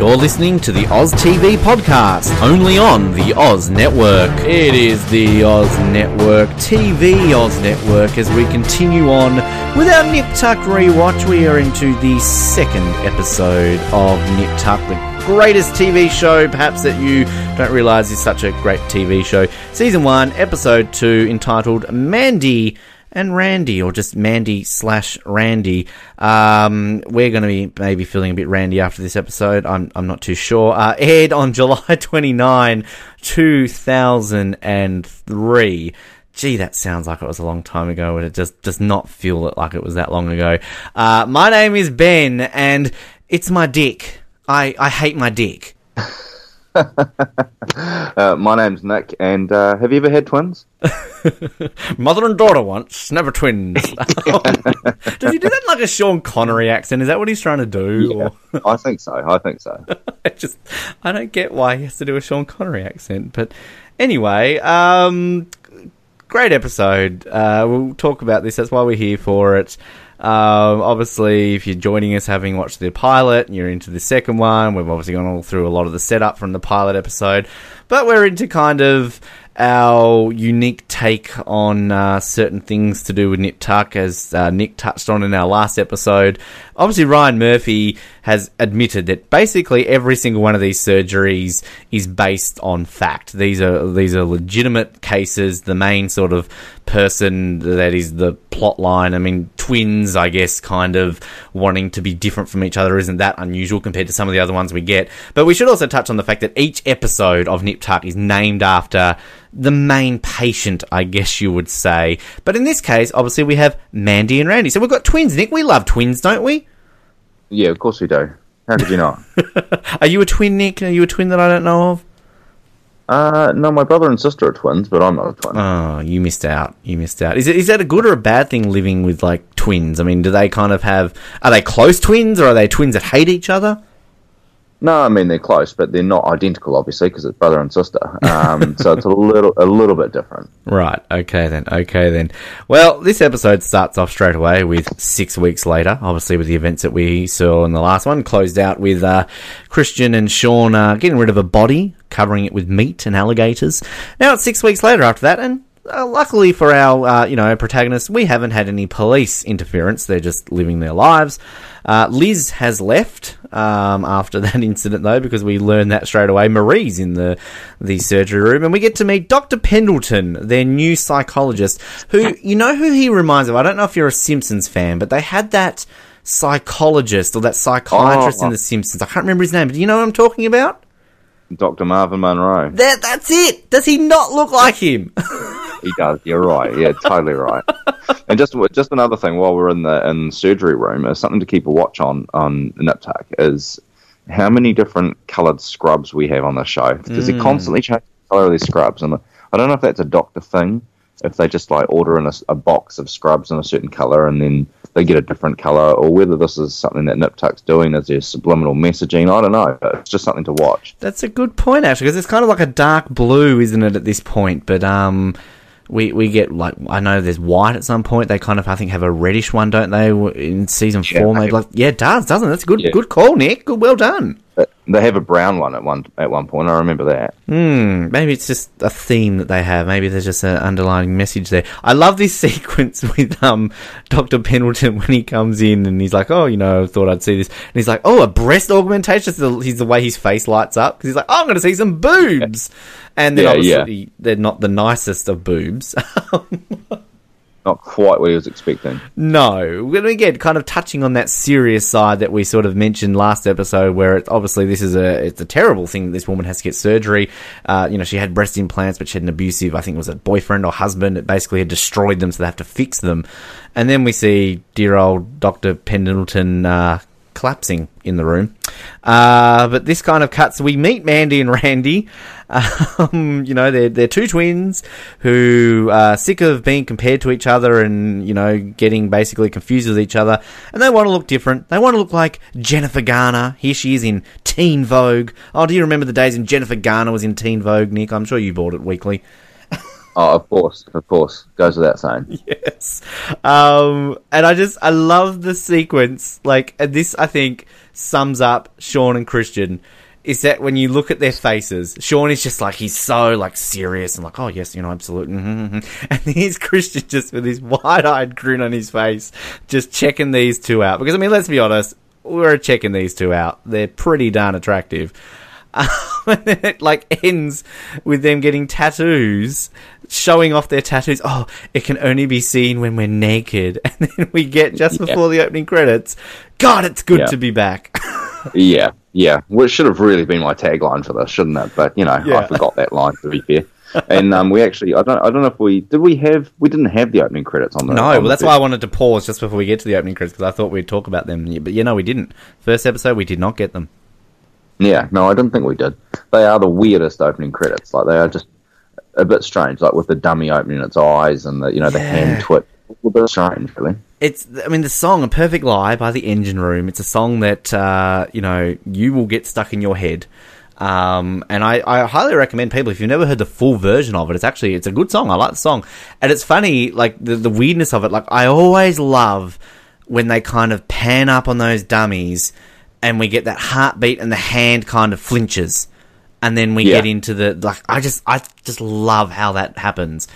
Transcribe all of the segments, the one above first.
You're listening to the Oz TV podcast, only on the Oz Network. It is the Oz Network, TV Oz Network, as we continue on with our Nip Tuck rewatch. We are into the second episode of Nip Tuck, the greatest TV show, perhaps that you don't realize is such a great TV show. Season 1, Episode 2, entitled Mandi and Randi, or just Mandi slash Randi. Um, we're going to be maybe feeling a bit randy after this episode. I'm, I'm not too sure. Uh, aired on July 29, 2003. Gee, that sounds like it was a long time ago, and it just does not feel like it was that long ago. Uh, my name is Ben, and it's my dick. I, I hate my dick. uh, my name's Nick, and uh, have you ever had twins? Mother and daughter once, never twins. Does he do that in like a Sean Connery accent? Is that what he's trying to do? Yeah, I think so. I think so. I just, I don't get why he has to do a Sean Connery accent. But anyway, um, great episode. Uh, we'll talk about this. That's why we're here for it. Um, obviously, if you're joining us having watched the pilot, you're into the second one. We've obviously gone all through a lot of the setup from the pilot episode, but we're into kind of our unique take on uh, certain things to do with Nip Tuck, as uh, Nick touched on in our last episode. Obviously, Ryan Murphy has admitted that basically every single one of these surgeries is based on fact. These are these are legitimate cases. The main sort of person that is the plot line. I mean, twins, I guess, kind of wanting to be different from each other isn't that unusual compared to some of the other ones we get. But we should also touch on the fact that each episode of Nip Tuck is named after the main patient, I guess you would say. But in this case, obviously, we have Mandi and Randi. So we've got twins, Nick. We love twins, don't we? Yeah, of course we do. How could you not? Are you a twin, Nick? Are you a twin that I don't know of? Uh, no, my brother and sister are twins, but I'm not a twin. Oh, you missed out. You missed out. Is it is that a good or a bad thing living with like twins? I mean, do they kind of have are they close twins or are they twins that hate each other? No, I mean they're close, but they're not identical, obviously, because it's brother and sister. Um, so it's a little, a little bit different. Right. Okay then. Okay then. Well, this episode starts off straight away with six weeks later. Obviously, with the events that we saw in the last one, closed out with uh, Christian and Sean uh, getting rid of a body, covering it with meat and alligators. Now it's six weeks later after that, and uh, luckily for our, uh, you know, protagonists, we haven't had any police interference. They're just living their lives. Uh, Liz has left um, after that incident, though, because we learned that straight away. Marie's in the the surgery room, and we get to meet Doctor Pendleton, their new psychologist. Who you know who he reminds of? I don't know if you're a Simpsons fan, but they had that psychologist or that psychiatrist Oh. in The Simpsons. I can't remember his name, but do you know what I'm talking about? Dr. Marvin Monroe. That that's it. Does he not look like him? He does. You're right. Yeah, totally right. And just just another thing while we're in the in surgery room is something to keep a watch on on Nip Tuck is how many different coloured scrubs we have on the show because they constantly change the colour of these scrubs, and I don't know if that's a doctor thing. If they just like order in a, a box of scrubs in a certain colour and then they get a different colour, or whether this is something that Nip Tuck's doing as their subliminal messaging, I don't know. It's just something to watch. That's a good point, actually, because it's kind of like a dark blue, isn't it, at this point? But um, we we get like I know there's white at some point. They kind of I think have a reddish one, don't they? In season Yeah, four, maybe like yeah, it does, doesn't it? That's a good Yeah. good call, Nick. Good, well done. But They have a brown one at one at one point. I remember that. Hmm, maybe it's just a theme that they have. Maybe there's just an underlying message there. I love this sequence with um Dr. Pendleton when he comes in and he's like, "Oh, you know, thought I'd see this," and he's like, "Oh, a breast augmentation." He's the way his face lights up because he's like, "Oh, I'm going to see some boobs," and then Yeah, obviously they're not the nicest of boobs. Not quite what he was expecting. No, and again, kind of touching on that serious side that we sort of mentioned last episode, where it's obviously this is a it's a terrible thing that this woman has to get surgery. Uh, you know, she had breast implants, but she had an abusive, I think it was a boyfriend or husband that basically had destroyed them, so they have to fix them. And then we see dear old Doctor Pendleton uh, collapsing in the room. Uh, but this kind of cuts. We meet Mandi and Randi. Um, you know, they're they're two twins who are sick of being compared to each other and you know getting basically confused with each other, and they want to look different. They want to look like Jennifer Garner. Here she is in Teen Vogue. Oh, do you remember the days when Jennifer Garner was in Teen Vogue, Nick? I'm sure you bought it weekly. Oh, of course, of course, goes without saying. yes. Um, and I just I love the sequence. Like this, I think sums up Sean and Christian. Is that when you look at their faces, Sean is just like he's so like serious and like, oh yes, you know, absolutely. Mm-hmm. And here's Christian just with his wide-eyed grin on his face, just checking these two out. Because I mean, let's be honest, we're checking these two out. They're pretty darn attractive. Um, and then it like ends with them getting tattoos, showing off their tattoos. Oh, it can only be seen when we're naked. And then we get just Yeah. before the opening credits. God, it's good Yeah. to be back. Yeah, yeah. Well, it should have really been my tagline for this, shouldn't it? But you know, Yeah. I forgot that line to be fair. And um, we actually, I don't, I don't know if we did. We have, we didn't have the opening credits on the. no, on well, the that's first- why I wanted to pause just before we get to the opening credits because I thought we'd talk about them. But you know, we didn't. First episode, we did not get them. Yeah, no, I didn't think we did. They are the weirdest opening credits. Like they are just a bit strange. Like with the dummy opening its eyes and the you know the Yeah. hand twit. A bit strange, really. It's, I mean, the song "A Perfect Lie" by the Engine Room. It's a song that uh, you know you will get stuck in your head, um, and I, I highly recommend people if you've never heard the full version of it. It's actually it's a good song. I like the song, and it's funny like the the weirdness of it. Like I always love when they kind of pan up on those dummies, and we get that heartbeat and the hand kind of flinches, and then we Yeah. get into the like. I just I just love how that happens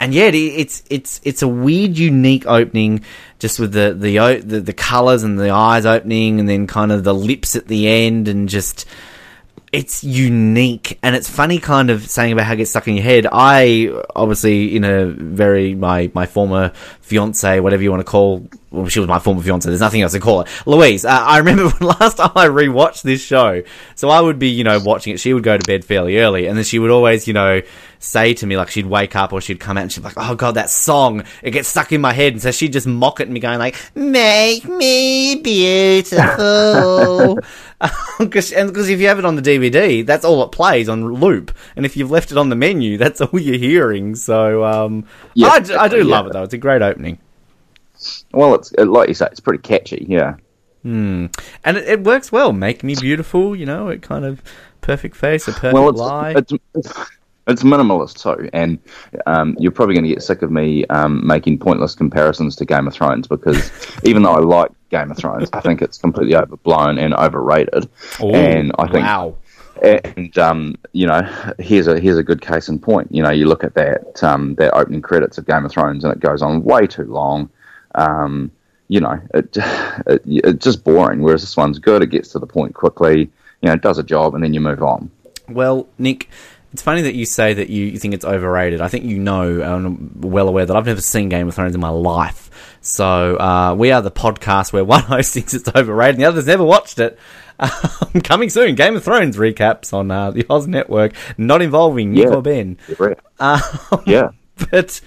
and yeah, it, it's it's it's a weird, unique opening, just with the the the, the colors and the eyes opening, and then kind of the lips at the end, and just it's unique and it's funny kind of saying about how it gets stuck in your head i obviously in a very my my former fiance whatever you want to call well she was my former fiance. There's nothing else to call it. Louise uh, i remember when last time i rewatched this show so i would be you know watching it. She would go to bed fairly early and then she would always you know say to me like she'd wake up or she'd come out and she'd be like oh god that song it gets stuck in my head. And so she'd just mock at me going like make me beautiful. Because and because if you have it on the DVD, that's all it plays on loop, and if you've left it on the menu, that's all you're hearing. So um, Yeah, I, I do yeah. love it though; it's a great opening, Well, it's uh, like you say, it's pretty catchy. Yeah. and it, it works well. Make me beautiful, you know, it kind of perfect face, a perfect well, it's, lie. it's it's minimalist too, and um, you're probably going to get sick of me um, making pointless comparisons to Game of Thrones because even though I like Game of Thrones, I think it's completely overblown and overrated. Ooh, and I think wow, and um, you know, here's a here's a good case in point. You know, you look at that um, that opening credits of Game of Thrones, and it goes on way too long. Um, you know, it, it it's just boring. Whereas this one's good; it gets to the point quickly. You know, it does a job, and then you move on. Well, Nick, it's funny that you say that you, you think it's overrated. I think you know, and I'm well aware that I've never seen Game of Thrones in my life. So uh, we are the podcast where one host thinks it's overrated and the other's never watched it. Um, coming soon, Game of Thrones recaps on uh, the Oz Network, not involving Nick Yeah. or Ben. Um, Yeah. but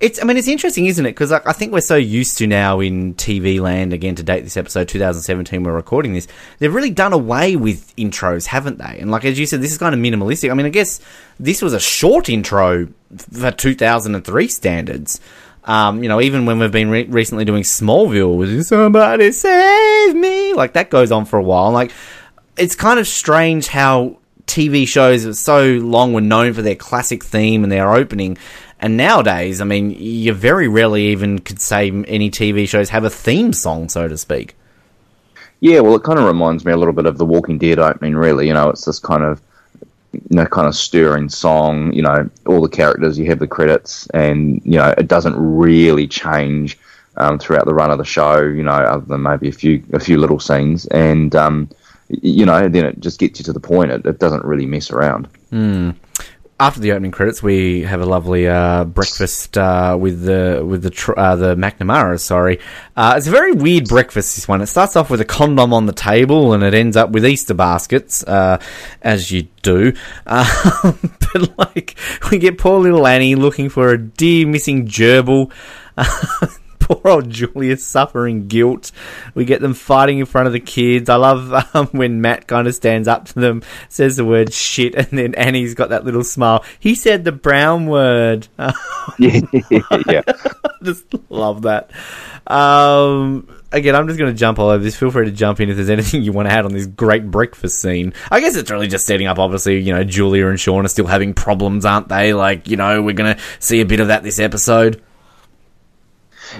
it's I mean it's interesting, isn't it? Because like, I think we're so used to now in TV land again to date this episode 2017 we're recording this. They've really done away with intros, haven't they? And like as you said, this is kind of minimalistic. I mean, I guess this was a short intro for 2003 standards. Um, you know, even when we've been re- recently doing Smallville with "Somebody Save Me," like that goes on for a while. Like it's kind of strange how TV shows for so long were known for their classic theme and their opening. And nowadays, I mean, you very rarely even could say any TV shows have a theme song, so to speak. Yeah, well, it kind of reminds me a little bit of the Walking Dead opening. Really, you know, it's this kind of you know, kind of stirring song. You know, all the characters, you have the credits, and you know, it doesn't really change um, throughout the run of the show. You know, other than maybe a few a few little scenes, and um, you know, then it just gets you to the point. It, it doesn't really mess around. After the opening credits, we have a lovely uh, breakfast uh, with the with the tr- uh, the McNamara. Sorry, uh, it's a very weird breakfast. This one. It starts off with a condom on the table, and it ends up with Easter baskets, uh, as you do. Um, but like, we get poor little Annie looking for a dear missing gerbil. poor old Julia's suffering guilt. We get them fighting in front of the kids. I love um, when Matt kind of stands up to them, says the word shit, and then Annie's got that little smile. He said the brown word. yeah, just love that. Um, again, I'm just going to jump all over this. Feel free to jump in if there's anything you want to add on this great breakfast scene. I guess it's really just setting up. Obviously, you know, Julia and Sean are still having problems, aren't they? Like, you know, we're going to see a bit of that this episode.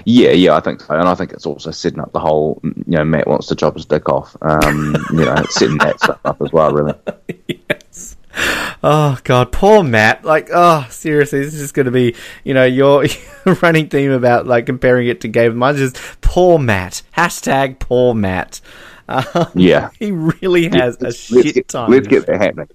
Yeah, yeah, I think so, and I think it's also setting up the whole. You know, Matt wants to chop his dick off. Um, you know, it's setting that stuff up as well, really. yes. Oh god, poor Matt. Like, oh, seriously, this is just going to be, you know, your, running theme about like comparing it to Game of Thrones. Just poor Matt. Hashtag poor Matt. Um, Yeah. he really has a let's shit get, time. Let's get that happening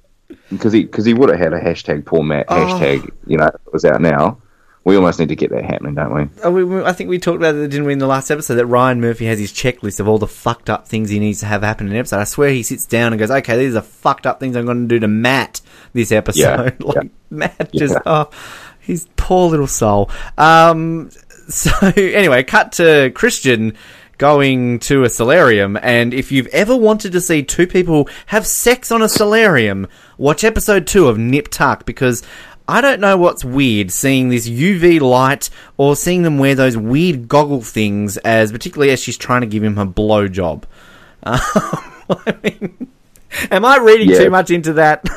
because he because he would have had a hashtag poor Matt Oh. hashtag. You know, it was out now. We almost need to get that happening, don't we? Oh, I think we talked about it, didn't we, in the last episode, that Ryan Murphy has his checklist of all the fucked up things he needs to have happen in an episode. I swear he sits down and goes, okay, these are fucked up things I'm going to do to Matt this episode. Yeah, like, yeah. Matt just, Yeah. oh, his poor little soul. Um, so, anyway, cut to Christian going to a solarium, and if you've ever wanted to see two people have sex on a solarium, watch episode two of Nip Tuck, because I don't know what's weird seeing this UV light or seeing them wear those weird goggle things, as particularly as she's trying to give him her blowjob. Um, I mean, am I reading Yeah. too much into that?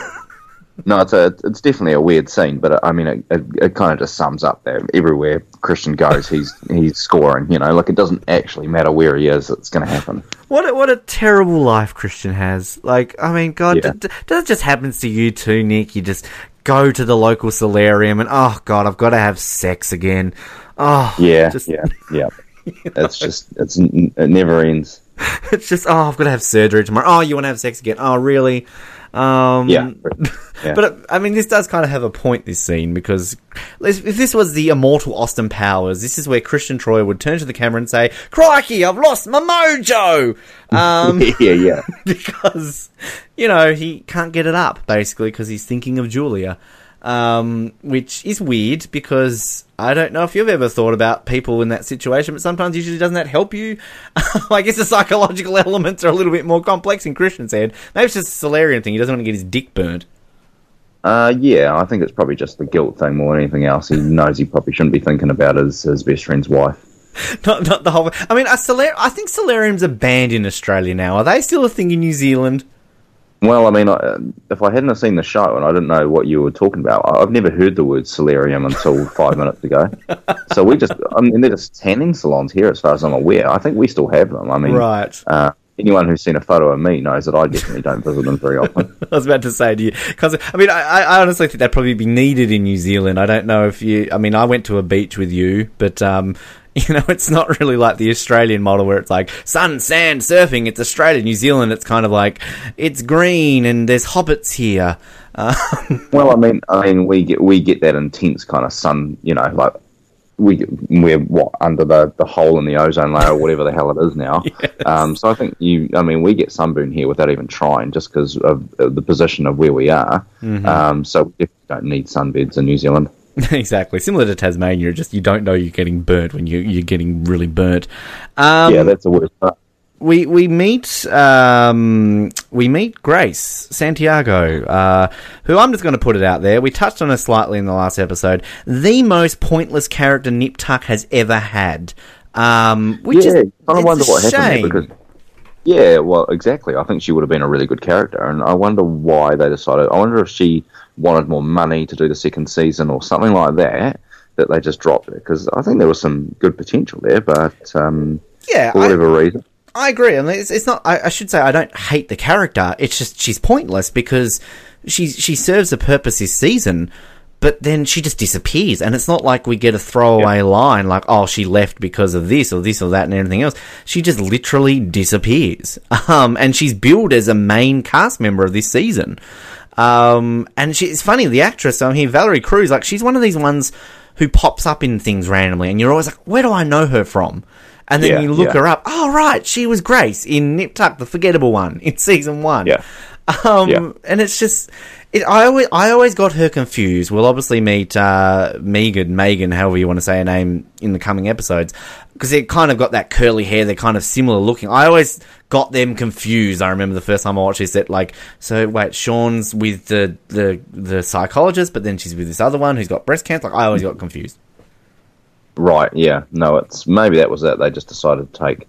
No, it's a it's definitely a weird scene, but I mean, it, it, it kind of just sums up that everywhere Christian goes, he's he's scoring. You know, like it doesn't actually matter where he is; it's going to happen. What a, what a terrible life Christian has. Like, I mean, God, Yeah. d- d- that just happens to you too, Nick. You just go to the local solarium and, oh, God, I've got to have sex again. Oh, Yeah, just, yeah, yeah. It's just it's it never ends. It's just, oh, I've got to have surgery tomorrow. Oh, you want to have sex again? Oh, really? Um, Yeah, yeah. But, I mean, this does kind of have a point, this scene, because if if this was the immortal Austin Powers, this is where Christian Troy would turn to the camera and say, Crikey, I've lost my mojo! Um, yeah, yeah. because you know he can't get it up basically because he's thinking of Julia, um, which is weird because I don't know if you've ever thought about people in that situation, but sometimes usually doesn't that help you? I guess the psychological elements are a little bit more complex in Christian's head. Maybe it's just a solarium thing; he doesn't want to get his dick burnt. Uh, yeah, I think it's probably just the guilt thing more than anything else. He knows he probably shouldn't be thinking about his his best friend's wife. Not, not the whole. I mean, Solar- I think solariums are banned in Australia now. Are they still a thing in New Zealand? Well, I mean, I, if I hadn't have seen the show and I didn't know what you were talking about, I've never heard the word solarium until five minutes ago. So we just, I mean, they're just tanning salons here, as far as I'm aware. I think we still have them. I mean, Right. uh, anyone who's seen a photo of me knows that I definitely don't visit them very often. I was about to say to you because I mean I, I honestly think that'd probably be needed in New Zealand. I don't know if you. I mean I went to a beach with you, but um, you know it's not really like the Australian model where it's like sun, sand, surfing. It's Australia, New Zealand. It's kind of like it's green and there's hobbits here. Uh, Well, I mean, I mean, we get we get that intense kind of sun, you know, like we we're what under the, the hole in the ozone layer or whatever the hell it is now. Um, so I think you, I mean, we get sunburn here without even trying, just because of, of the position of where we are. Um, so we don't need sunbeds in New Zealand. exactly similar to Tasmania. Just you don't know you're getting burnt when you you're getting really burnt. Um, yeah, that's the worst part. we we meet um, we meet Grace Santiago, uh, who I'm just going to put it out there. We touched on her slightly in the last episode. The most pointless character Nip Tuck has ever had. Um, which yeah, is it's wonder what happened shame. there because. Yeah, well, exactly. I think she would have been a really good character, and I wonder why they decided. I wonder if she wanted more money to do the second season or something like that. That they just dropped it because I think there was some good potential there, but um, yeah, for I, whatever reason, I agree. I mean, it's, it's not. I, I should say I don't hate the character. It's just she's pointless because she she serves a purpose this season, but then she just disappears, and it's not like we get a throwaway line like, "Oh, she left because of this or this or that and everything else." She just literally disappears. Um, and she's billed as a main cast member of this season. Um, and she, it's funny, the actress I'm here, Valerie Cruz, like she's one of these ones who pops up in things randomly, and you're always like, "Where do I know her from?" And then Yeah, you look yeah. her up. Oh, right, she was Grace in Nip Tuck, the forgettable one in season one. Yeah. Um, Yeah. and it's just, it, I always, I always got her confused. We'll obviously meet uh, Megan, Megan, however you want to say her name, in the coming episodes, because they kind of got that curly hair. They're kind of similar looking. I always got them confused. I remember the first time I watched this. That like, so wait, Sean's with the the the psychologist, but then she's with this other one who's got breast cancer. Like, I always got confused. right? Yeah, no, it's maybe that was it. They just decided to take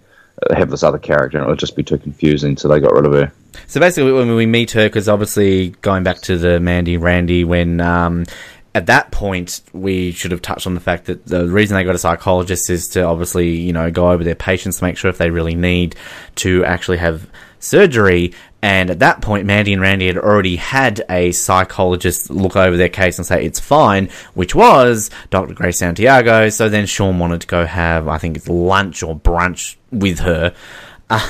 have this other character, and it would just be too confusing. So they got rid of her. So basically, when we meet her, because obviously going back to the Mandi Randi, when um, at that point we should have touched on the fact that the reason they got a psychologist is to obviously you know go over their patients to make sure if they really need to actually have surgery. And at that point, Mandi and Randi had already had a psychologist look over their case and say it's fine, which was Dr. Grace Santiago. So then Sean wanted to go have, I think it's lunch or brunch with her.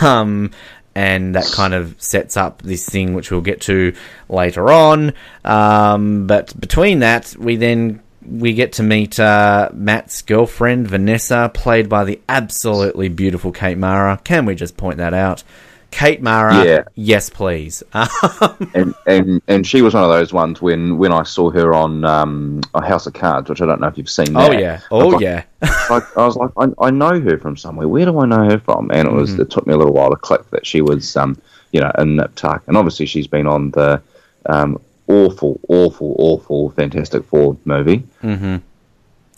Um, and that kind of sets up this thing which we'll get to later on. Um, but between that, we then we get to meet uh, Matt's girlfriend Vanessa, played by the absolutely beautiful Kate Mara. Can we just point that out? Kate Mara, Yeah. yes, please. and and and she was one of those ones when when I saw her on um, a House of Cards, which I don't know if you've seen. oh yeah, I was oh like- yeah. like, I was like, I, I know her from somewhere. Where do I know her from? And it was Mm-hmm. it took me a little while to click that she was, um, you know, in Nip Tuck, and obviously she's been on the um, awful, awful, awful Fantastic Four movie, and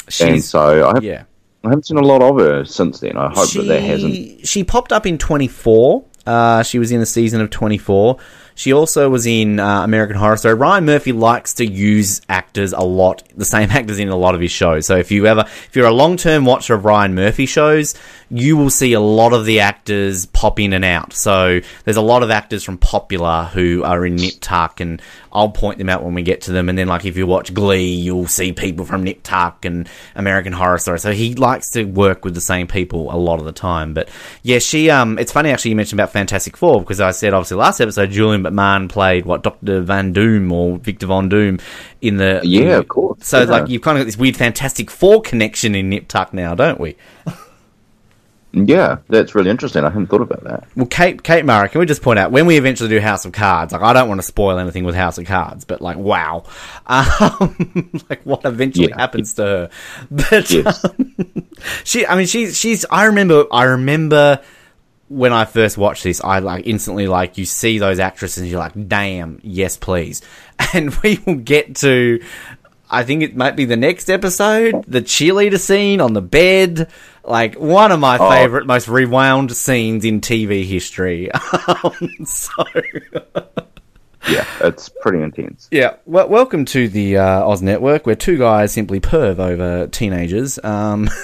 She's so I, have, yeah. I haven't seen a lot of her since then. I hope that that hasn't. She popped up in 24. Uh, she was in the season of 24. She also was in uh, American Horror Story. Ryan Murphy likes to use actors a lot, the same actors in a lot of his shows. So if you ever, if you're a long term watcher of Ryan Murphy shows, you will see a lot of the actors pop in and out. So there's a lot of actors from Popular who are in Nip Tuck, and I'll point them out when we get to them. And then, like, if you watch Glee, you'll see people from Nip Tuck and American Horror Story. So he likes to work with the same people a lot of the time. But yeah, she, um, it's funny actually you mentioned about Fantastic Four because I said obviously last episode Julian McMahon played what Dr. Van Doom or Victor Von Doom in the Yeah, of course. So Yeah. like you've kind of got this weird Fantastic Four connection in Nip Tuck now, don't we? Yeah, that's really interesting. I hadn't thought about that. Well, Kate Kate Mara, can we just point out when we eventually do House of Cards? Like, I don't want to spoil anything with House of Cards, but like, wow, um, like what eventually Yeah. happens to her? But Yes. um, she, I mean, she's she's. I remember, I remember when I first watched this, I like instantly like you see those actresses, and you're like, damn, yes, please. And we will get to. I think it might be the next episode, the cheerleader scene on the bed. Like one of my Oh. favorite, most rewound scenes in TV history. Um, so, Yeah, it's pretty intense. yeah. Well, welcome to the uh, Oz Network, where two guys simply perv over teenagers. Um,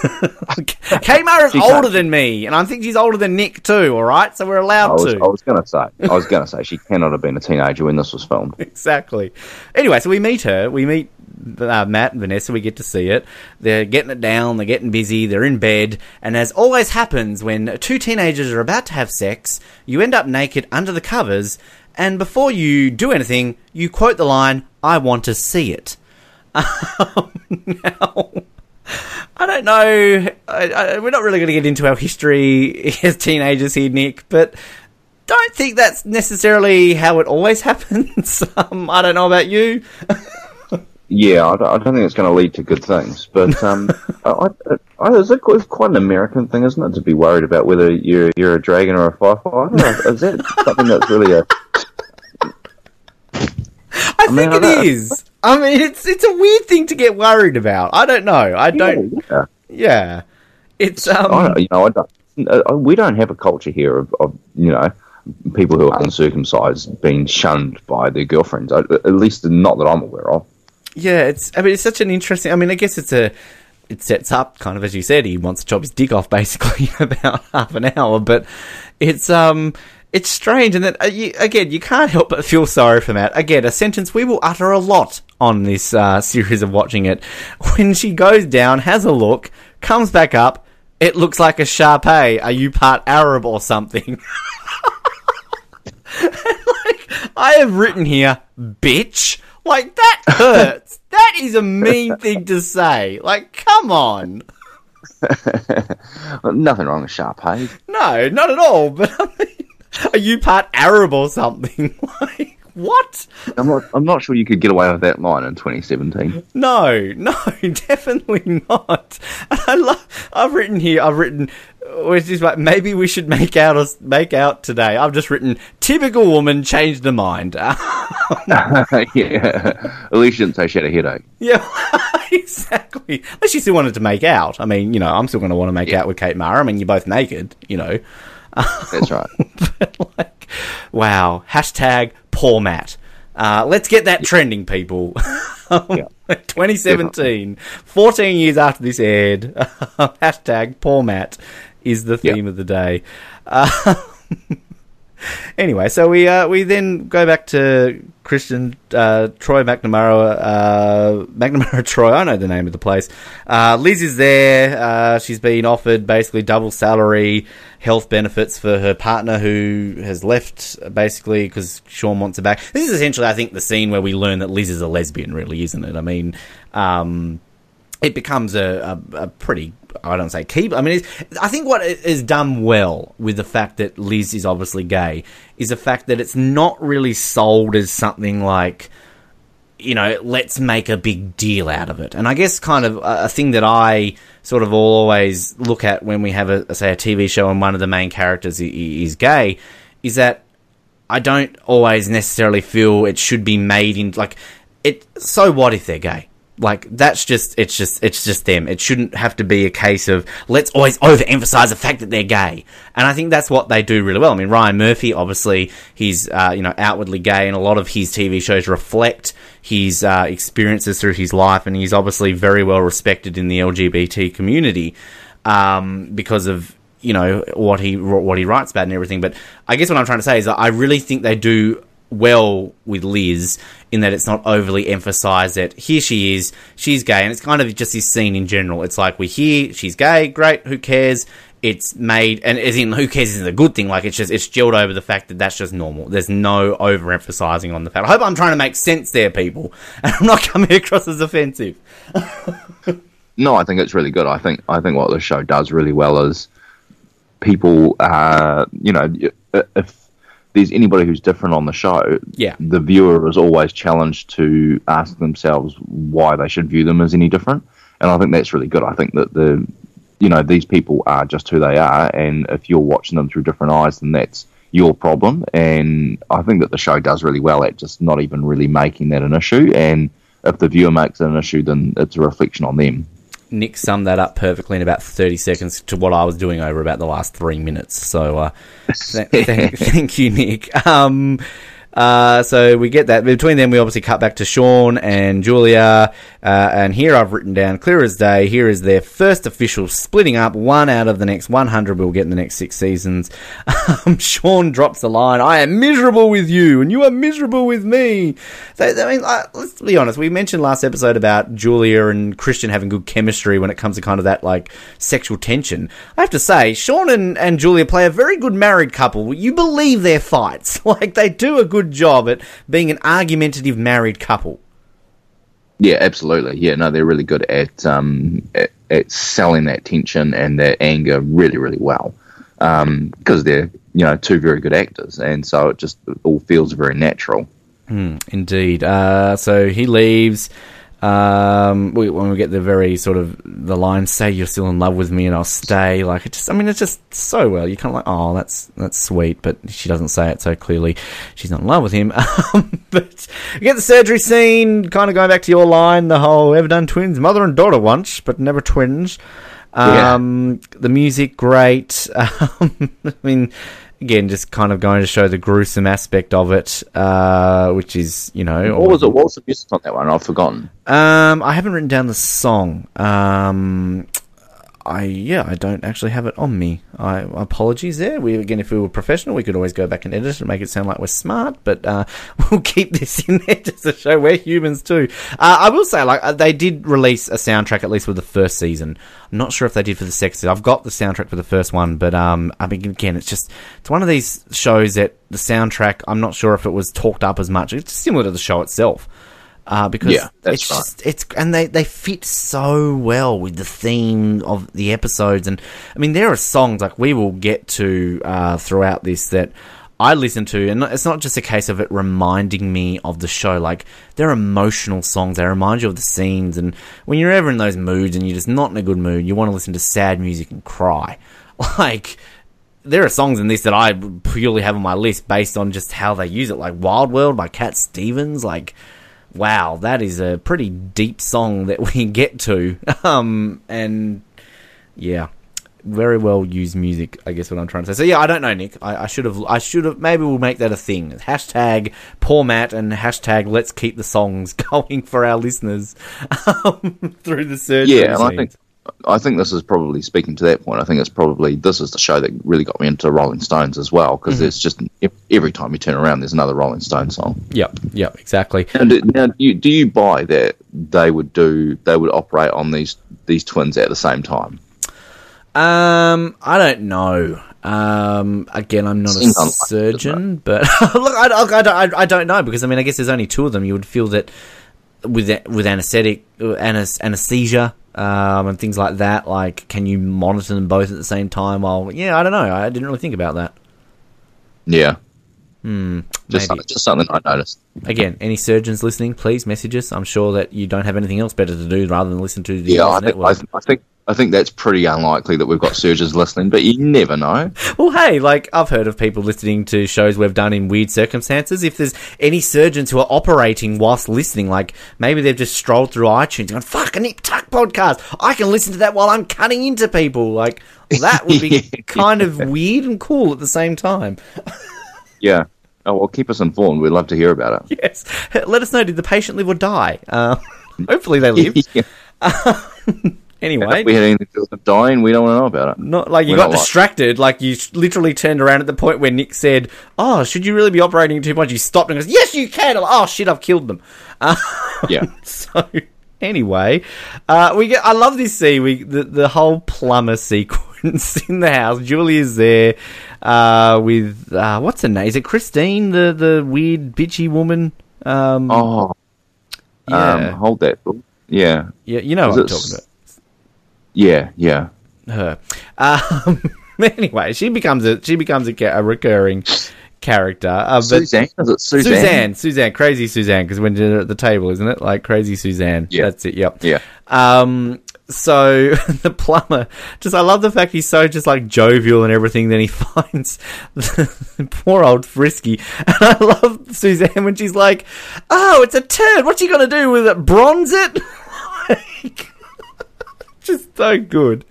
She can't- older than me, and I think she's older than Nick too. All right, so we're I allowed was, to. I was gonna say, I was gonna say, she cannot have been a teenager when this was filmed. exactly. Anyway, so we meet her. We meet uh, Matt and Vanessa. We get to see it. They're getting it down. They're getting busy. They're in bed. And as always happens when two teenagers are about to have sex, you end up naked under the covers. And before you do anything, you quote the line, "I want to see it." Um, now, I don't know. I, I, we're not really going to get into our history as teenagers here, Nick, but don't think that's necessarily how it always happens. um, I don't know about you. Yeah, I don't, I don't think it's going to lead to good things. But um, I, I, I, it's, a, it's quite an American thing, isn't it, to be worried about whether you're you're a dragon or a firefighter? Is that something that's really a I, think I it is. I mean, it's it's a weird thing to get worried about. I don't know. I don't. Yeah, Yeah, it's um. I you know, I don't. uh, We don't have a culture here of, of you know people who are uncircumcised being shunned by their girlfriends. At least not that I'm aware of. Yeah, it's. I mean, it's such an interesting. I mean, I guess it's a. It sets up kind of as you said. He wants to chop his dick off basically about half an hour, but it's um. It's strange, and that uh, you, again, you can't help but feel sorry for Matt. Again, a sentence we will utter a lot on this uh, series of watching it. When she goes down, has a look, comes back up, it looks like a Shar-Pei. Are you part Arab or something? like, I have written here, bitch. Like, that hurts. that is a mean thing to say. Like, come on. Nothing wrong with Shar-Pei. No, not at all. But I mean, are you part Arab or something? like, what? I'm not. I'm not sure you could get away with that line in 2017. No, no, definitely not. And I love. I've written here. I've written. Which is like maybe we should make out make out today. I've just written typical woman changed her mind. yeah. At least you didn't say she had a headache. yeah, exactly. Unless you still wanted to make out. I mean, you know, I'm still going to want to make out with Kate Mara. I mean, you're both naked. You know. That's right. but like, wow. Hashtag poor Matt. Uh, let's get that trending, people. Yeah. 2017, 14 years after this aired. hashtag poor Matt is the theme of the day. Uh, anyway, so we uh, we then go back to Christian uh, Troy McNamara, uh, McNamara Troy. I know the name of the place. Uh, Liz is there. Uh, she's been offered basically double salary, health benefits for her partner who has left basically because Sean wants her back. This is essentially, I think, the scene where we learn that Liz is a lesbian, really, isn't it? I mean. Um, it becomes a, a, a, pretty I don't say keep. I mean, I think what is done well with the fact that Liz is obviously gay is the fact that it's not really sold as something like you know let's make a big deal out of it. And I guess kind of a, thing that I sort of always look at when we have a say a TV show and one of the main characters is gay is that I don't always necessarily feel it should be made in like it. So what if they're gay? Like that's just it's just it's just them. It shouldn't have to be a case of let's always overemphasize the fact that they're gay. And I think that's what they do really well. I mean, Ryan Murphy, obviously, he's uh, you know outwardly gay, and a lot of his TV shows reflect his uh, experiences through his life, and he's obviously very well respected in the LGBT community um, because of you know what he what he writes about and everything. But I guess what I'm trying to say is I really think they do well with Liz in that it's not overly emphasized that here she is, she's gay, and it's kind of just this scene in general. It's like we're here, she's gay, great, who cares? It's made, and as in who cares isn't a good thing. Like it's just it's gelled over the fact that that's just normal. There's no overemphasizing on the fact. I hope I'm trying to make sense there, people, and I'm not coming across as offensive. no, I think it's really good. I think I think what the show does really well is people, uh, you know, if there's anybody who's different on the show, yeah. the viewer is always challenged to ask themselves why they should view them as any different. And I think that's really good. I think that the, you know, these people are just who they are, and if you're watching them through different eyes, then that's your problem. And I think that the show does really well at just not even really making that an issue. And if the viewer makes it an issue, then it's a reflection on them. Nick summed that up perfectly in about 30 seconds to what I was doing over about the last three minutes. So, uh, th- th- thank you, Nick. Um, uh, so we get that. Between them, we obviously cut back to Sean and Julia. Uh, and here I've written down clear as day. Here is their first official splitting up. One out of the next 100 we'll get in the next six seasons. Um, Sean drops the line I am miserable with you, and you are miserable with me. So, I mean, uh, let's be honest. We mentioned last episode about Julia and Christian having good chemistry when it comes to kind of that, like, sexual tension. I have to say, Sean and, and Julia play a very good married couple. You believe their fights. Like, they do a good job at being an argumentative married couple. Yeah, absolutely. Yeah, no, they're really good at um, at, at selling that tension and that anger really, really well because um, they're you know two very good actors, and so it just all feels very natural. Mm, indeed. Uh, so he leaves. Um, we, when we get the very sort of the line, "Say you're still in love with me, and I'll stay." Like it just, I mean, it's just so well. You kind of like, oh, that's that's sweet, but she doesn't say it so clearly. She's not in love with him. Um, but we get the surgery scene, kind of going back to your line, the whole ever done twins, mother and daughter once, but never twins. Um, yeah. The music, great. Um, I mean, again, just kind of going to show the gruesome aspect of it, uh, which is, you know. What was it? What was the music on that one? I've forgotten. Um, I haven't written down the song. Um, I yeah, I don't actually have it on me. I apologies there. We again, if we were professional, we could always go back and edit it and make it sound like we're smart. But uh, we'll keep this in there just to show we're humans too. Uh, I will say, like uh, they did release a soundtrack at least with the first season. I'm not sure if they did for the second. I've got the soundtrack for the first one, but um, I mean, again, it's just it's one of these shows that the soundtrack. I'm not sure if it was talked up as much. It's similar to the show itself uh, because yeah, it's right. just it's and they they fit so well with the theme of the episodes. And I mean, there are songs like we will get to uh, throughout this that. I listen to, and it's not just a case of it reminding me of the show. Like they're emotional songs; they remind you of the scenes. And when you're ever in those moods and you're just not in a good mood, you want to listen to sad music and cry. Like there are songs in this that I purely have on my list based on just how they use it, like "Wild World" by Cat Stevens. Like wow, that is a pretty deep song that we get to. Um, and yeah, very well used music. I guess what I'm trying to say. So yeah, I don't know, Nick. I, I should have. I should have. Maybe we'll make that a thing. Hashtag poor Matt and hashtag let's keep the songs going for our listeners um, through the search. Yeah, and I think I think this is probably speaking to that point. I think it's probably this is the show that really got me into Rolling Stones as well because Mm-hmm. there's just every time you turn around, there's another Rolling Stone song. Yep. Yep. Exactly. And it- now, do you, do you buy that they would do they would operate on these these twins at the same time? Um, I don't know. Um, again, I'm not Seems a unlikely, surgeon, but look, I, I, I, don't- I don't know because I mean, I guess there's only two of them. You would feel that with with anesthetic, uh, anesthesia, um, and things like that. Like, can you monitor them both at the same time? While yeah, I don't know. I didn't really think about that. Yeah, Hmm. just maybe. just something I noticed. Again, any surgeons listening, please message us. I'm sure that you don't have anything else better to do rather than listen to the Yeah, I think, network. I, I think I think that's pretty unlikely that we've got surgeons listening, but you never know. Well, hey, like I've heard of people listening to shows we've done in weird circumstances. If there's any surgeons who are operating whilst listening, like maybe they've just strolled through iTunes and gone, "Fuck a Nip Tuck podcast." I can listen to that while I'm cutting into people. Like that would be kind of weird and cool at the same time. Yeah. Oh well, keep us informed. We'd love to hear about it. Yes, let us know: did the patient live or die? Uh, hopefully, they lived. Yeah. Anyway, we had anything to do with them dying, we don't want to know about it. Not like you We're got not like- distracted, like you literally turned around at the point where Nick said, "Oh, should you really be operating too much?" You stopped and goes, "Yes, you can." Like, oh shit, I've killed them. Uh, Yeah. so anyway, uh, we get. I love this scene. We the the whole plumber sequence in the house. Julie is there uh, with uh, what's her name? Is it Christine, the the weird bitchy woman? Um, Oh, yeah, um, hold that. Yeah, yeah, you know is what I'm talking s- about. Yeah, yeah. her. Um, anyway, she becomes a she becomes a, a recurring character. Uh, Suzanne, is it Suzanne? Suzanne, Suzanne, crazy Suzanne, because when you're at the table, isn't it? Like crazy Suzanne. Yeah. that's it. Yep. Yeah. Um. So the plumber, just I love the fact he's so just like jovial and everything. Then he finds the poor old Frisky, and I love Suzanne when she's like, "Oh, it's a turd. What's he gonna do with it? Bronze it?" like, just so good.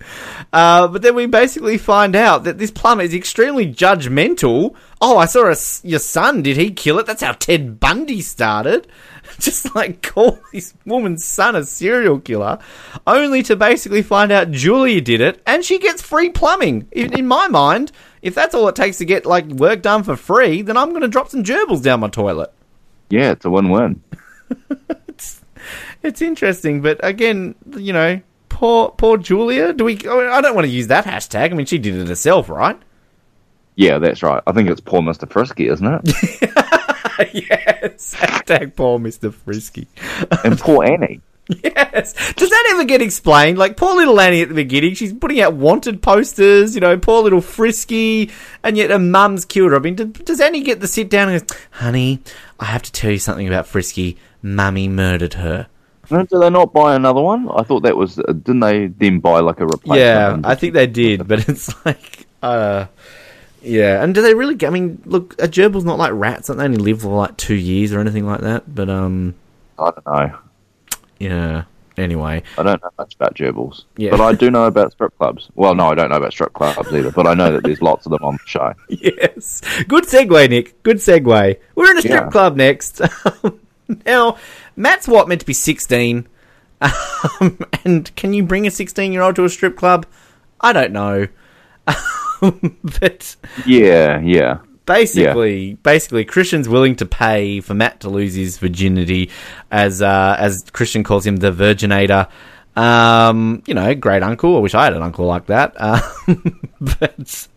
Uh, but then we basically find out that this plumber is extremely judgmental. Oh, I saw a your son. Did he kill it? That's how Ted Bundy started. Just like call this woman's son a serial killer, only to basically find out Julia did it, and she gets free plumbing. In, in my mind, if that's all it takes to get like work done for free, then I'm going to drop some gerbils down my toilet. Yeah, it's a win-win. It's interesting, but again, you know, poor poor Julia. Do we? I don't want to use that hashtag. I mean, she did it herself, right? Yeah, that's right. I think it's poor Mister Frisky, isn't it? yes. Hashtag poor Mr. Frisky. and poor Annie. yes. Does that ever get explained? Like, poor little Annie at the beginning, she's putting out wanted posters, you know, poor little Frisky, and yet her mum's killed her. I mean, do- does Annie get the sit down and goes, honey, I have to tell you something about Frisky. Mummy murdered her. Do they not buy another one? I thought that was. Uh, didn't they then buy like a replacement? Yeah, I think they did, but it's like, uh, yeah. And do they really? I mean, look, a gerbil's not like rats; don't they only live for like two years or anything like that? But um, I don't know. yeah. Anyway, I don't know much about gerbils, Yeah. but I do know about strip clubs. Well, no, I don't know about strip clubs either, but I know that there's lots of them on the show. yes, good segue, Nick. Good segue. We're in a strip Yeah. club next. now, Matt's what meant to be sixteen, um, and can you bring a sixteen-year-old to a strip club? I don't know, but. Yeah, yeah, basically basically christian's willing to pay for matt to lose his virginity as uh as christian calls him the virginator. Um you know great uncle. I wish i had an uncle like that. Um, but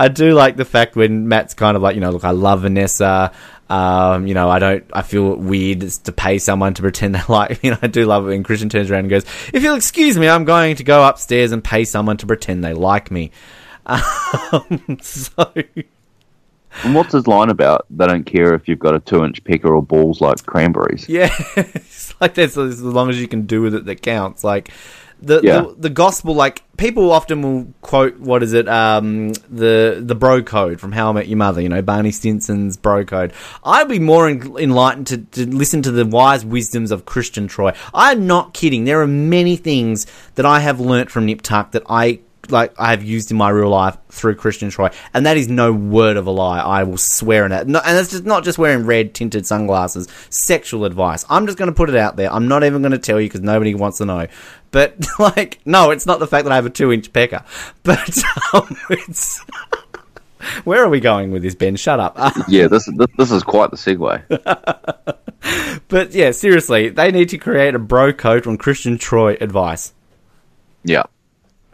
i do like the fact when matt's kind of like you know look i love vanessa um, you know, I don't. I feel weird to pay someone to pretend they like me. And I do love it when Christian turns around and goes, "If you'll excuse me, I'm going to go upstairs and pay someone to pretend they like me." Um, so And what's his line about? They don't care if you've got a two-inch pecker or balls like cranberries. Yeah, it's like that's as long as you can do with it that counts. Like the, Yeah. the the gospel, like people often will quote what is it, um, the the bro code from How I Met Your Mother. You know, Barney Stinson's bro code. I'd be more en- enlightened to, to listen to the wise wisdoms of Christian Troy. I'm not kidding. There are many things that I have learnt from Nip Tuck that I like I have used in my real life through Christian Troy, and that is no word of a lie. I will swear on it. No, and it's just not just wearing red tinted sunglasses. Sexual advice. I'm just going to put it out there. I'm not even going to tell you because nobody wants to know. But like, no, it's not the fact that I have a two inch pecker, but um, it's. Where are we going with this, Ben? Shut up. yeah, this, this this is quite the segue. but yeah, seriously, they need to create a bro code on Christian Troy advice. Yeah.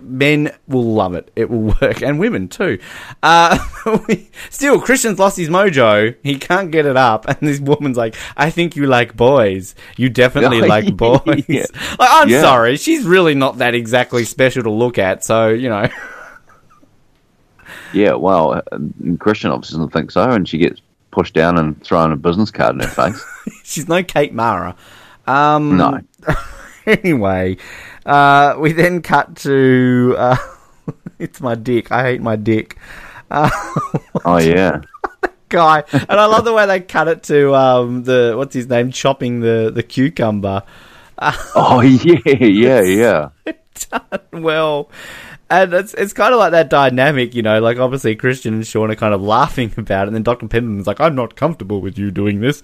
Men will love it. It will work, and women too. Uh, we, still, Christian's lost his mojo. He can't get it up, and this woman's like, "I think you like boys. You definitely like boys." yeah. like, I'm yeah. sorry, she's really not that exactly special to look at. So you know. Yeah, well, uh, Christian obviously doesn't think so, and she gets pushed down and thrown a business card in her face. She's no Kate Mara. Um, no. anyway, uh, we then cut to uh, it's my dick. I hate my dick. Uh, oh yeah. Guy, and I love the way they cut it to um, the what's his name chopping the the cucumber. oh yeah, yeah, yeah. Done well and it's it's kind of like that dynamic, you know. Like obviously Christian and Sean are kind of laughing about it, and then Doctor Pendleton's like, "I'm not comfortable with you doing this."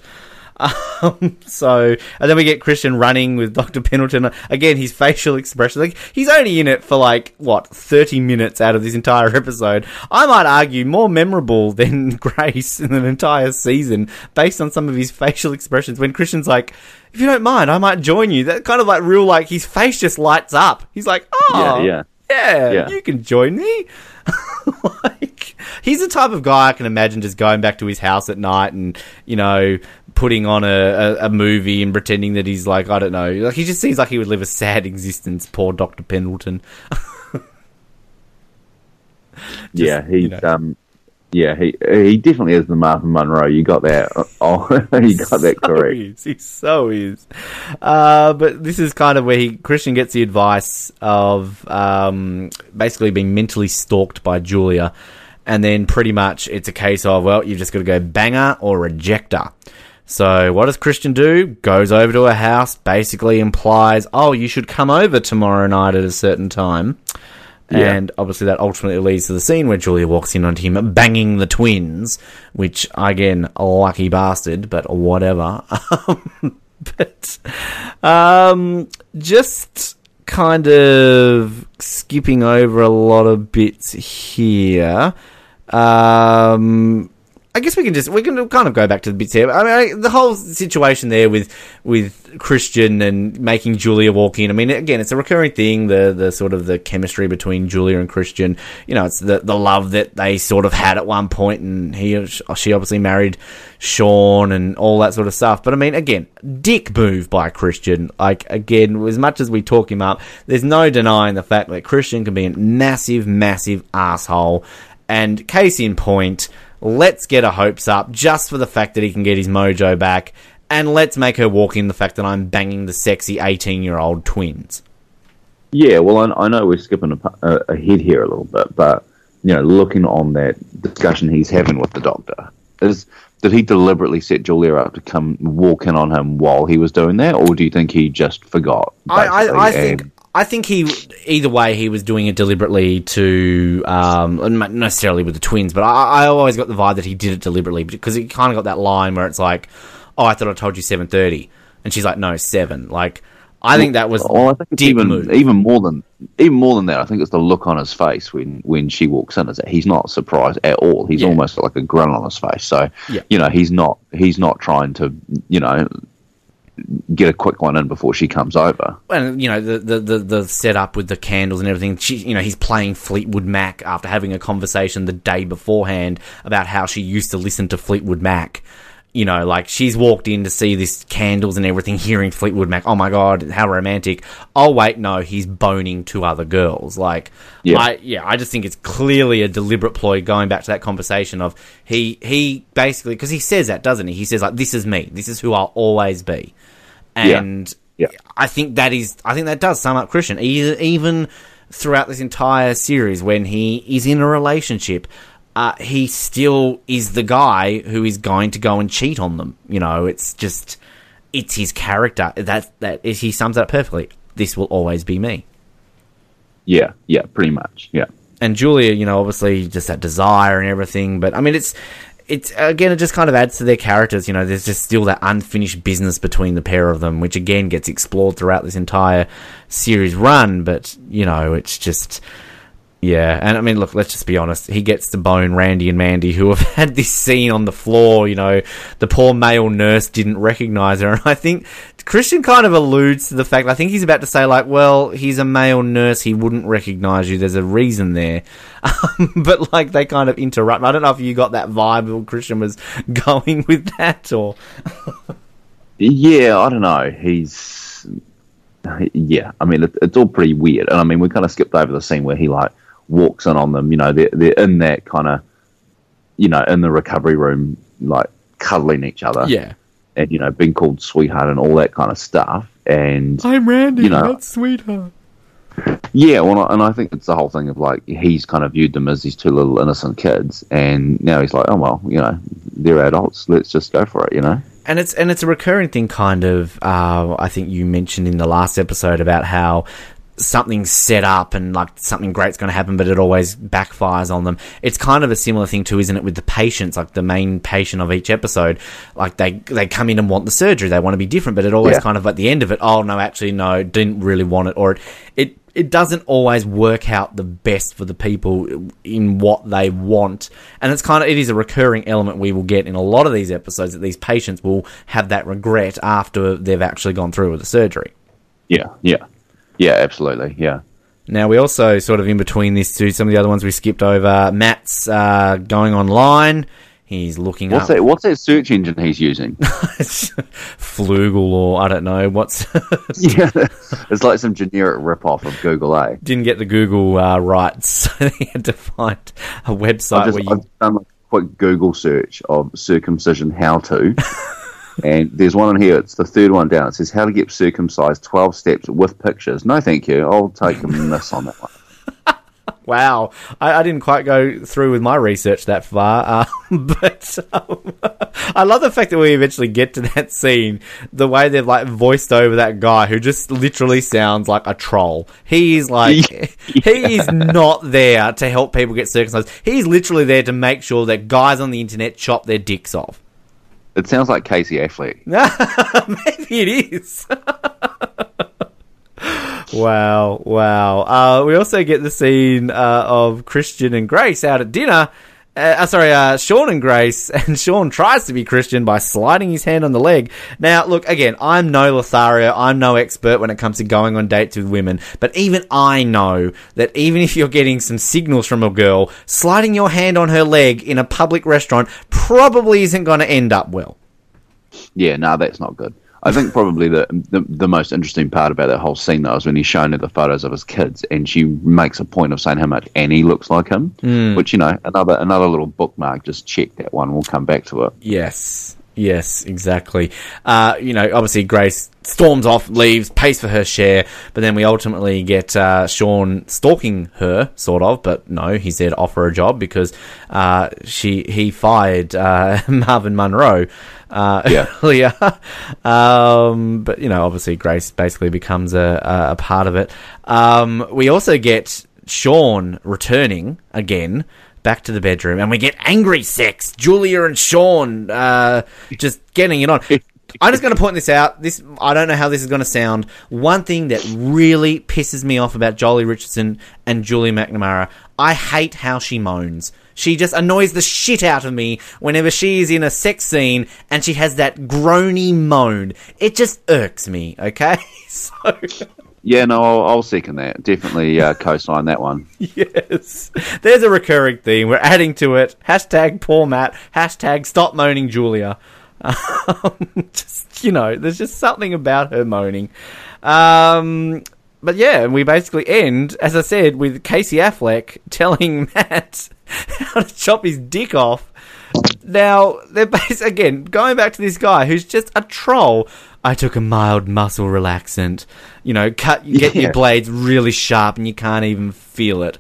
Um, so, and then we get Christian running with Dr. Pendleton. Again, his facial expression. Like, he's only in it for like, what, 30 minutes out of this entire episode. I might argue more memorable than Grace in an entire season based on some of his facial expressions when Christian's like, if you don't mind, I might join you. That kind of like real, like, his face just lights up. He's like, oh. Yeah, yeah yeah, yeah. you can join me. like, he's the type of guy I can imagine just going back to his house at night and, you know, putting on a, a, a, movie and pretending that he's like, I don't know. Like, he just seems like he would live a sad existence, poor Dr. Pendleton. just, yeah, he's, you know. um, yeah, he he definitely is the Martha Monroe. You got that. Oh, you got that correct. Is. He so is. Uh, but this is kind of where he Christian gets the advice of um, basically being mentally stalked by Julia, and then pretty much it's a case of well, you've just got to go banger or reject her. So what does Christian do? Goes over to her house, basically implies, oh, you should come over tomorrow night at a certain time. Yeah. And obviously, that ultimately leads to the scene where Julia walks in on him banging the twins, which, again, a lucky bastard, but whatever. but um, just kind of skipping over a lot of bits here. Um, I guess we can just we can kind of go back to the bits here. I mean, I, the whole situation there with with Christian and making Julia walk in. I mean, again, it's a recurring thing. The the sort of the chemistry between Julia and Christian. You know, it's the the love that they sort of had at one point, and he she obviously married Sean and all that sort of stuff. But I mean, again, dick move by Christian. Like again, as much as we talk him up, there's no denying the fact that Christian can be a massive, massive asshole. And case in point Let's get her hopes up just for the fact that he can get his mojo back, and let's make her walk in the fact that I'm banging the sexy 18 year old twins. Yeah, well, I, I know we're skipping a, a, ahead here a little bit, but you know, looking on that discussion he's having with the doctor, is did he deliberately set Julia up to come walk in on him while he was doing that, or do you think he just forgot? I, I, I think I think he either way he was doing it deliberately to um, not necessarily with the twins, but I, I, always got the vibe that he did it deliberately because he kind of got that line where it's like, "Oh, I thought I told you seven 30. and she's like, "No, 7. Like, I think that was well, I think even move. even more than even more than that. I think it's the look on his face when when she walks in. Is that he's not surprised at all. He's yeah. almost like a grin on his face. So yeah. you know he's not he's not trying to you know get a quick one in before she comes over. And you know the, the the the setup with the candles and everything. She, you know, he's playing Fleetwood Mac after having a conversation the day beforehand about how she used to listen to Fleetwood Mac. You know, like she's walked in to see this candles and everything, hearing Fleetwood Mac. Oh my god, how romantic! Oh wait, no, he's boning two other girls. Like, yeah, I, yeah, I just think it's clearly a deliberate ploy. Going back to that conversation of he he basically because he says that, doesn't he? He says like, "This is me. This is who I'll always be." And yeah. Yeah. I think that is I think that does sum up Christian even throughout this entire series when he is in a relationship. Uh, he still is the guy who is going to go and cheat on them. You know, it's just it's his character. That that is, he sums up perfectly. This will always be me. Yeah, yeah, pretty much. Yeah. And Julia, you know, obviously just that desire and everything. But I mean, it's it's again, it just kind of adds to their characters. You know, there's just still that unfinished business between the pair of them, which again gets explored throughout this entire series run. But you know, it's just yeah, and I mean, look, let's just be honest. He gets to bone Randi and Mandi, who have had this scene on the floor. You know, the poor male nurse didn't recognize her, and I think Christian kind of alludes to the fact. I think he's about to say, like, well, he's a male nurse, he wouldn't recognize you. There's a reason there, um, but like they kind of interrupt. I don't know if you got that vibe or Christian was going with that, or yeah, I don't know. He's yeah. I mean, it, it's all pretty weird, and I mean, we kind of skipped over the scene where he like walks in on them. You know, they're they're in that kind of, you know, in the recovery room, like cuddling each other. yeah. and you know, being called sweetheart and all that kind of stuff. And I'm Randi, You know- that's sweetheart. yeah, well, and I think it's the whole thing of like he's kind of viewed them as these two little innocent kids, and now he's like, oh well, you know, they're adults. Let's just go for it. You know. and it's and it's a recurring thing kind of uh, i think you mentioned in the last episode about how something's set up and like something great's going to happen but it always backfires on them it's kind of a similar thing too isn't it with the patients like the main patient of each episode like they they come in and want the surgery they want to be different but it always Yeah. kind of at the end of it oh no actually no didn't really want it or it it it doesn't always work out the best for the people in what they want. And it's kind of, it is a recurring element we will get in a lot of these episodes that these patients will have that regret after they've actually gone through with the surgery. Yeah, yeah, yeah, absolutely, yeah. Now, we also sort of in between these two, some of the other ones we skipped over, Matt's uh, going online. He's looking What's up that? What's that search engine he's using? Flugel or I don't know what's yeah, it's like some generic rip-off of Google. A. didn't get the Google uh, rights, so they had to find a website I've where you I've done a quick Google search of circumcision how to, and there's one on here. It's the third one down. It says how to get circumcised, twelve steps with pictures. No, thank you. I'll take a miss on that one. Wow, I, I didn't quite go through with my research that far, uh, but um, I love the fact that we eventually get to that scene. The way they've like voiced over that guy who just literally sounds like a troll. He is like he is not there to help people get circumcised. He's literally there to make sure that guys on the internet chop their dicks off. It sounds like Casey Affleck. Maybe it is. wow, wow. Uh, we also get the scene uh, of Christian and Grace out at dinner. Uh, uh, sorry, uh, Sean and Grace, and Sean tries to be Christian by sliding his hand on the leg. Now, look, again, I'm no Lothario, I'm no expert when it comes to going on dates with women, but even I know that even if you're getting some signals from a girl, sliding your hand on her leg in a public restaurant probably isn't going to end up well. Yeah, no, that's not good. I think probably the, the the most interesting part about that whole scene though is when he's showing her the photos of his kids, and she makes a point of saying how much Annie looks like him. Hmm. Which you know, another another little bookmark. Just check that one. We'll come back to it. Yes. Yes, exactly. Uh, you know, obviously Grace storms off, leaves, pays for her share, but then we ultimately get uh, Sean stalking her, sort of. But no, he's there to offer a job because uh, she he fired uh, Marvin Monroe uh, Yeah. earlier. um, but you know, obviously Grace basically becomes a, a, a part of it. Um, we also get Sean returning again back to the bedroom, and we get angry sex. Julia and Sean uh, just getting it on. I'm just going to point this out. This I don't know how this is going to sound. One thing that really pisses me off about Joely Richardson and Julie McNamara, I hate how she moans. She just annoys the shit out of me whenever she is in a sex scene and she has that groany moan. It just irks me. Okay, so Yeah, no, I'll, I'll second that. Definitely uh, co-sign that one. yes, there's a recurring theme. We're adding to it. Hashtag poor Matt. Hashtag stop moaning Julia. Um, just you know, there's just something about her moaning. Um, but yeah, we basically end, as I said, with Casey Affleck telling Matt how to chop his dick off. Now, they're bas- again going back to this guy who's just a troll. I took a mild muscle relaxant. You know, cut get your blades really sharp and you can't even feel it.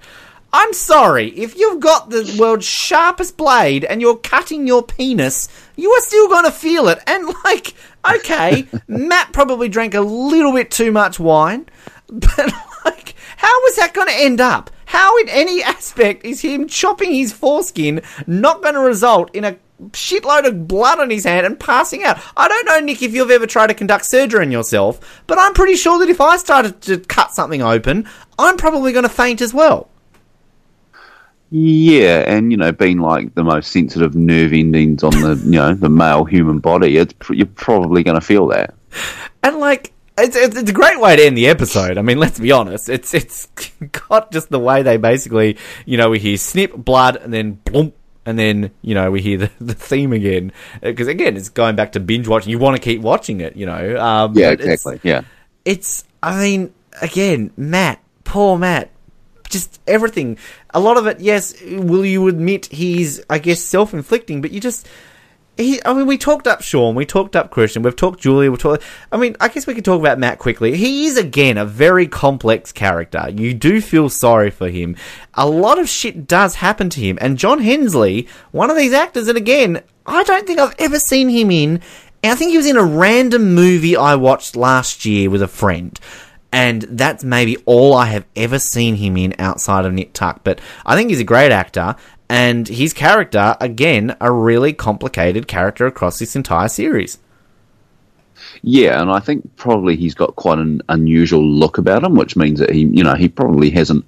I'm sorry, if you've got the world's sharpest blade and you're cutting your penis, you are still gonna feel it. And like, okay, Matt probably drank a little bit too much wine, but like, How was that going to end up? How, in any aspect, is him chopping his foreskin not going to result in a shitload of blood on his hand and passing out? I don't know, Nick, if you've ever tried to conduct surgery on yourself, but I'm pretty sure that if I started to cut something open, I'm probably going to faint as well. Yeah, and you know, being like the most sensitive nerve endings on the you know the male human body, it's you're probably going to feel that. And like, it's, it's, it's a great way to end the episode. I mean, let's be honest. It's it's got just the way they basically, you know, we hear snip, blood, and then bloomp, and then you know we hear the, the theme again because again it's going back to binge watching. You want to keep watching it, you know. Um, yeah, exactly. Yeah, it's. I mean, again, Matt, poor Matt, just everything. A lot of it, yes. Will you admit he's, I guess, self-inflicting? But you just, he. I mean, we talked up Sean, we talked up Christian, we've talked Julia, we talked. I mean, I guess we could talk about Matt quickly. He is again a very complex character. You do feel sorry for him. A lot of shit does happen to him, and John Hensley, one of these actors, and again, I don't think I've ever seen him in. I think he was in a random movie I watched last year with a friend and that's maybe all I have ever seen him in outside of Nip Tuck. But I think he's a great actor, and his character, again, a really complicated character across this entire series. Yeah, and I think probably he's got quite an unusual look about him, which means that he, you know, he probably hasn't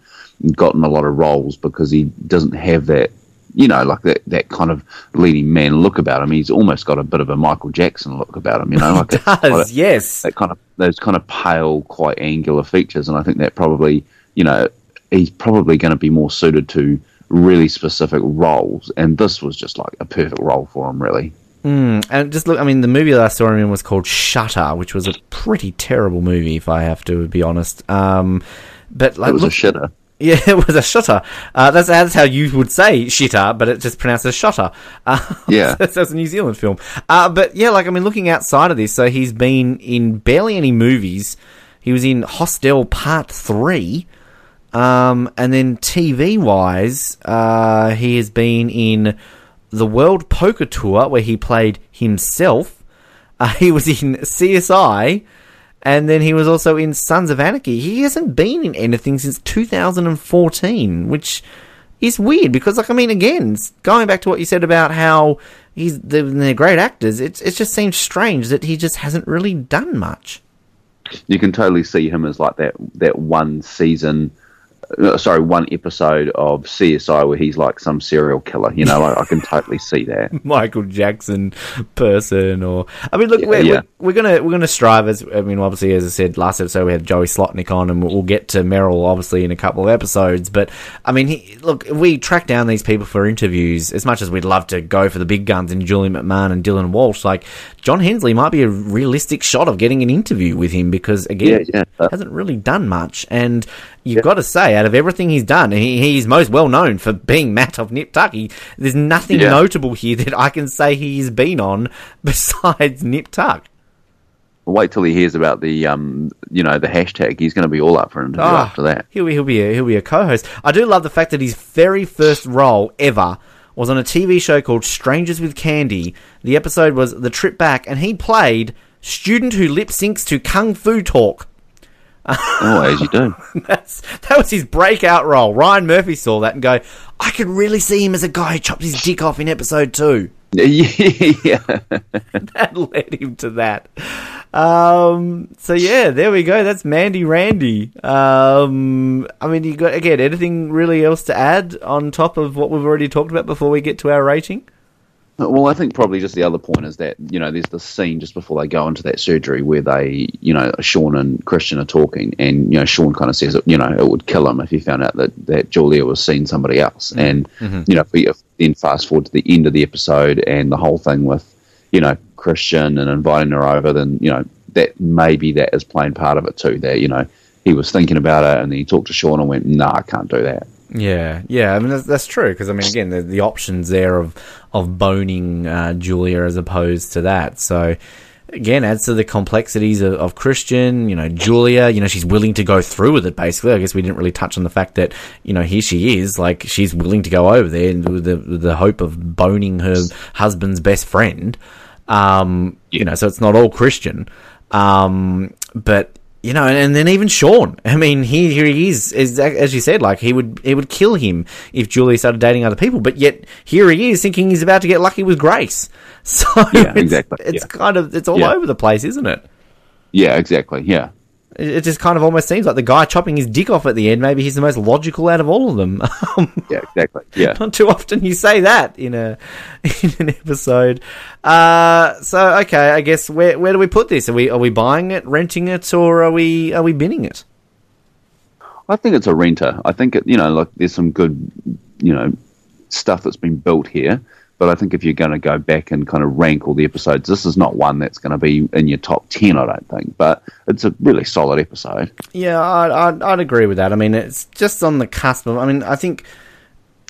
gotten a lot of roles because he doesn't have that you know, like that, that kind of leading man look about him. He's almost got a bit of a Michael Jackson look about him, you know, like does, a, yes, that kind of those kind of pale, quite angular features, and I think that probably, you know, he's probably going to be more suited to really specific roles, and this was just like a perfect role for him, really. Mm, and just look, I mean, the movie that I saw him in was called Shutter, which was a pretty terrible movie, if I have to be honest. Um, but like, it was look, a shitter. Yeah, it was a shutter. Uh, that's, that's how you would say shitter, but it's just pronounced as shutter. Uh, yeah. that's, that's, a New Zealand film. Uh, but yeah, like, I mean, looking outside of this, so he's been in barely any movies. He was in Hostel Part 3. Um, and then TV wise, uh, he has been in the World Poker Tour, where he played himself. Uh, he was in CSI and then he was also in Sons of Anarchy. He hasn't been in anything since 2014, which is weird because, like, I mean, again, going back to what you said about how he's they're, they're great actors, it it just seems strange that he just hasn't really done much. You can totally see him as like that that one season Uh, sorry, one episode of CSI where he's like some serial killer. You know, I, I can totally see that Michael Jackson person, or I mean, look, we're, yeah. we're, we're, gonna we're gonna strive as I mean, obviously, as I said last episode, we had Joey Slotnick on, and we'll get to Merrill obviously in a couple of episodes. But I mean, he, look, we track down these people for interviews as much as we'd love to go for the big guns in Julian McMahon and Dylan Walsh. Like John Hensley might be a realistic shot of getting an interview with him because again, yeah, yeah. hasn't really done much, and you've yeah. got to say, out of everything he's done, he, he's most well known for being Matt of Nip Tuck. He, there's nothing yeah. notable here that I can say he's been on besides Nip Tuck. Wait till he hears about the, um, you know, the hashtag. He's going to be all up for an interview oh, after that. He'll be, he'll be, a, he'll be a co-host. I do love the fact that his very first role ever was on a TV show called Strangers with Candy. The episode was The Trip Back, and he played student who lip syncs to Kung Fu Talk. Oh, as you do. That's that was his breakout role. Ryan Murphy saw that and go, I could really see him as a guy who chopped his dick off in episode two. yeah, that led him to that. Um, so yeah, there we go. That's Mandi Randi. Um, I mean, you got again anything really else to add on top of what we've already talked about before we get to our rating? Well, I think probably just the other point is that you know there's the scene just before they go into that surgery where they you know Sean and Christian are talking, and you know Sean kind of says you know it would kill him if he found out that that Julia was seeing somebody else, mm-hmm. and mm-hmm. you know if we if then fast forward to the end of the episode and the whole thing with you know Christian and inviting her over, then you know that maybe that is playing part of it too. That you know he was thinking about it and then he talked to Sean and went, "No, nah, I can't do that." Yeah, yeah. I mean, that's, that's true because I mean, again, the, the options there of of boning uh, Julia as opposed to that. So again, adds to the complexities of, of, Christian. You know, Julia. You know, she's willing to go through with it. Basically, I guess we didn't really touch on the fact that you know here she is, like she's willing to go over there with the with the hope of boning her husband's best friend. Um, you know, so it's not all Christian. Um, but you know, and then even Sean. I mean, he here he is, is, as you said, like he would he would kill him if Julie started dating other people. But yet here he is, thinking he's about to get lucky with Grace. So Yeah, it's, exactly, It's yeah. kind of it's all Yeah. over the place, isn't it? Yeah, exactly. Yeah. It just kind of almost seems like the guy chopping his dick off at the end. Maybe he's the most logical out of all of them. Um, Yeah, exactly. Yeah. Not too often you say that in a in an episode. Uh, so okay, I guess where where do we put this? Are we are we buying it, renting it, or are we are we binning it? I think it's a renter. I think it, you know, like there's some good, you know, stuff that's been built here. But I think if you're going to go back and kind of rank all the episodes, this is not one that's going to be in your top ten. I don't think, but it's a really solid episode. Yeah, I'd, I'd, I'd agree with that. I mean, it's just on the cusp of. I mean, I think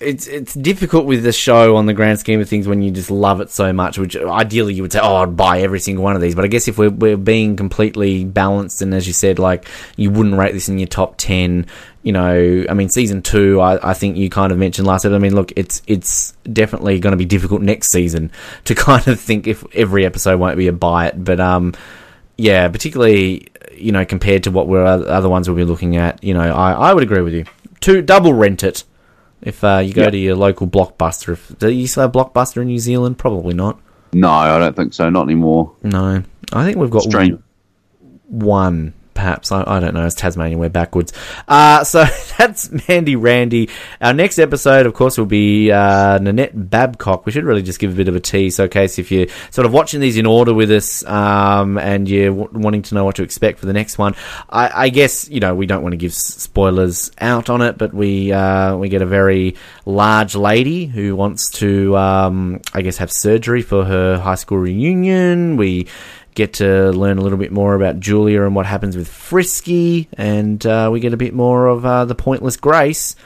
it's it's difficult with the show on the grand scheme of things when you just love it so much. Which ideally you would say, oh, I'd buy every single one of these. But I guess if we're we're being completely balanced, and as you said, like you wouldn't rate this in your top ten. You know, I mean, season two, I, I think you kind of mentioned last episode. I mean, look, it's it's definitely going to be difficult next season to kind of think if every episode won't be a buy it, but um yeah, particularly you know compared to what we're other ones we'll be looking at. You know, I, I would agree with you. Two double rent it if uh, you go Yeah. to your local blockbuster. If do you still have blockbuster in New Zealand? Probably not. No, I don't think so. Not anymore. No, I think we've got Strange. one. Perhaps I, I don't know. It's Tasmania. We're backwards. Uh, so that's Mandi Randi. Our next episode, of course, will be uh, Nanette Babcock. We should really just give a bit of a tease, So, case if you're sort of watching these in order with us um, and you're w- wanting to know what to expect for the next one, I, I guess you know we don't want to give spoilers out on it, but we uh, we get a very large lady who wants to, um, I guess, have surgery for her high school reunion. We get to learn a little bit more about Julia and what happens with Frisky, and uh, we get a bit more of uh, the pointless Grace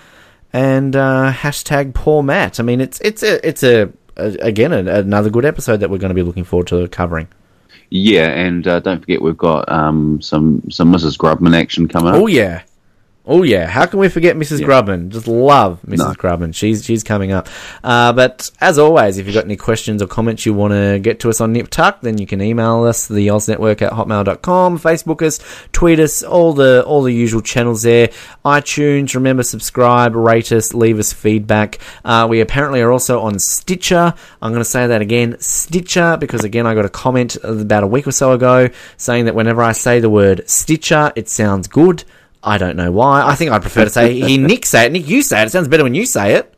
and uh, hashtag poor Matt. I mean, it's it's a it's a, a again a, another good episode that we're going to be looking forward to covering. Yeah, and uh, don't forget we've got um, some some Mrs. Grubman action coming up. Oh yeah. Oh yeah, how can we forget Mrs. Yeah. Grubman? Just love Mrs. No. Grubman. She's she's coming up. Uh, but as always, if you've got any questions or comments you want to get to us on Nip Tuck, then you can email us the Oz Network at hotmail.com, Facebook us, tweet us, all the all the usual channels there. iTunes, remember subscribe, rate us, leave us feedback. Uh, we apparently are also on Stitcher. I'm going to say that again, Stitcher, because again I got a comment about a week or so ago saying that whenever I say the word Stitcher, it sounds good. I don't know why. I think I'd prefer to say he Nick say it. Nick, you say it. It sounds better when you say it.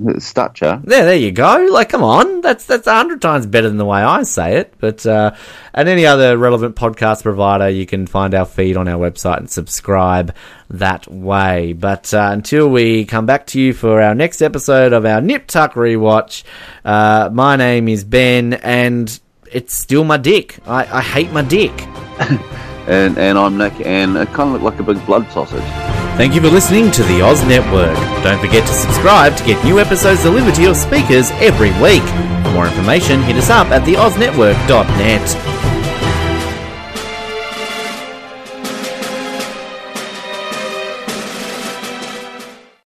Stutcher. There, there you go. Like, come on, that's that's a hundred times better than the way I say it. But uh, at any other relevant podcast provider, you can find our feed on our website and subscribe that way. But uh, until we come back to you for our next episode of our Nip Tuck rewatch, uh, my name is Ben, and it's still my dick. I, I hate my dick. And and I'm Nick, and it kind of looked like a big blood sausage. Thank you for listening to the Oz Network. Don't forget to subscribe to get new episodes delivered to your speakers every week. For more information, hit us up at theoznetwork.net.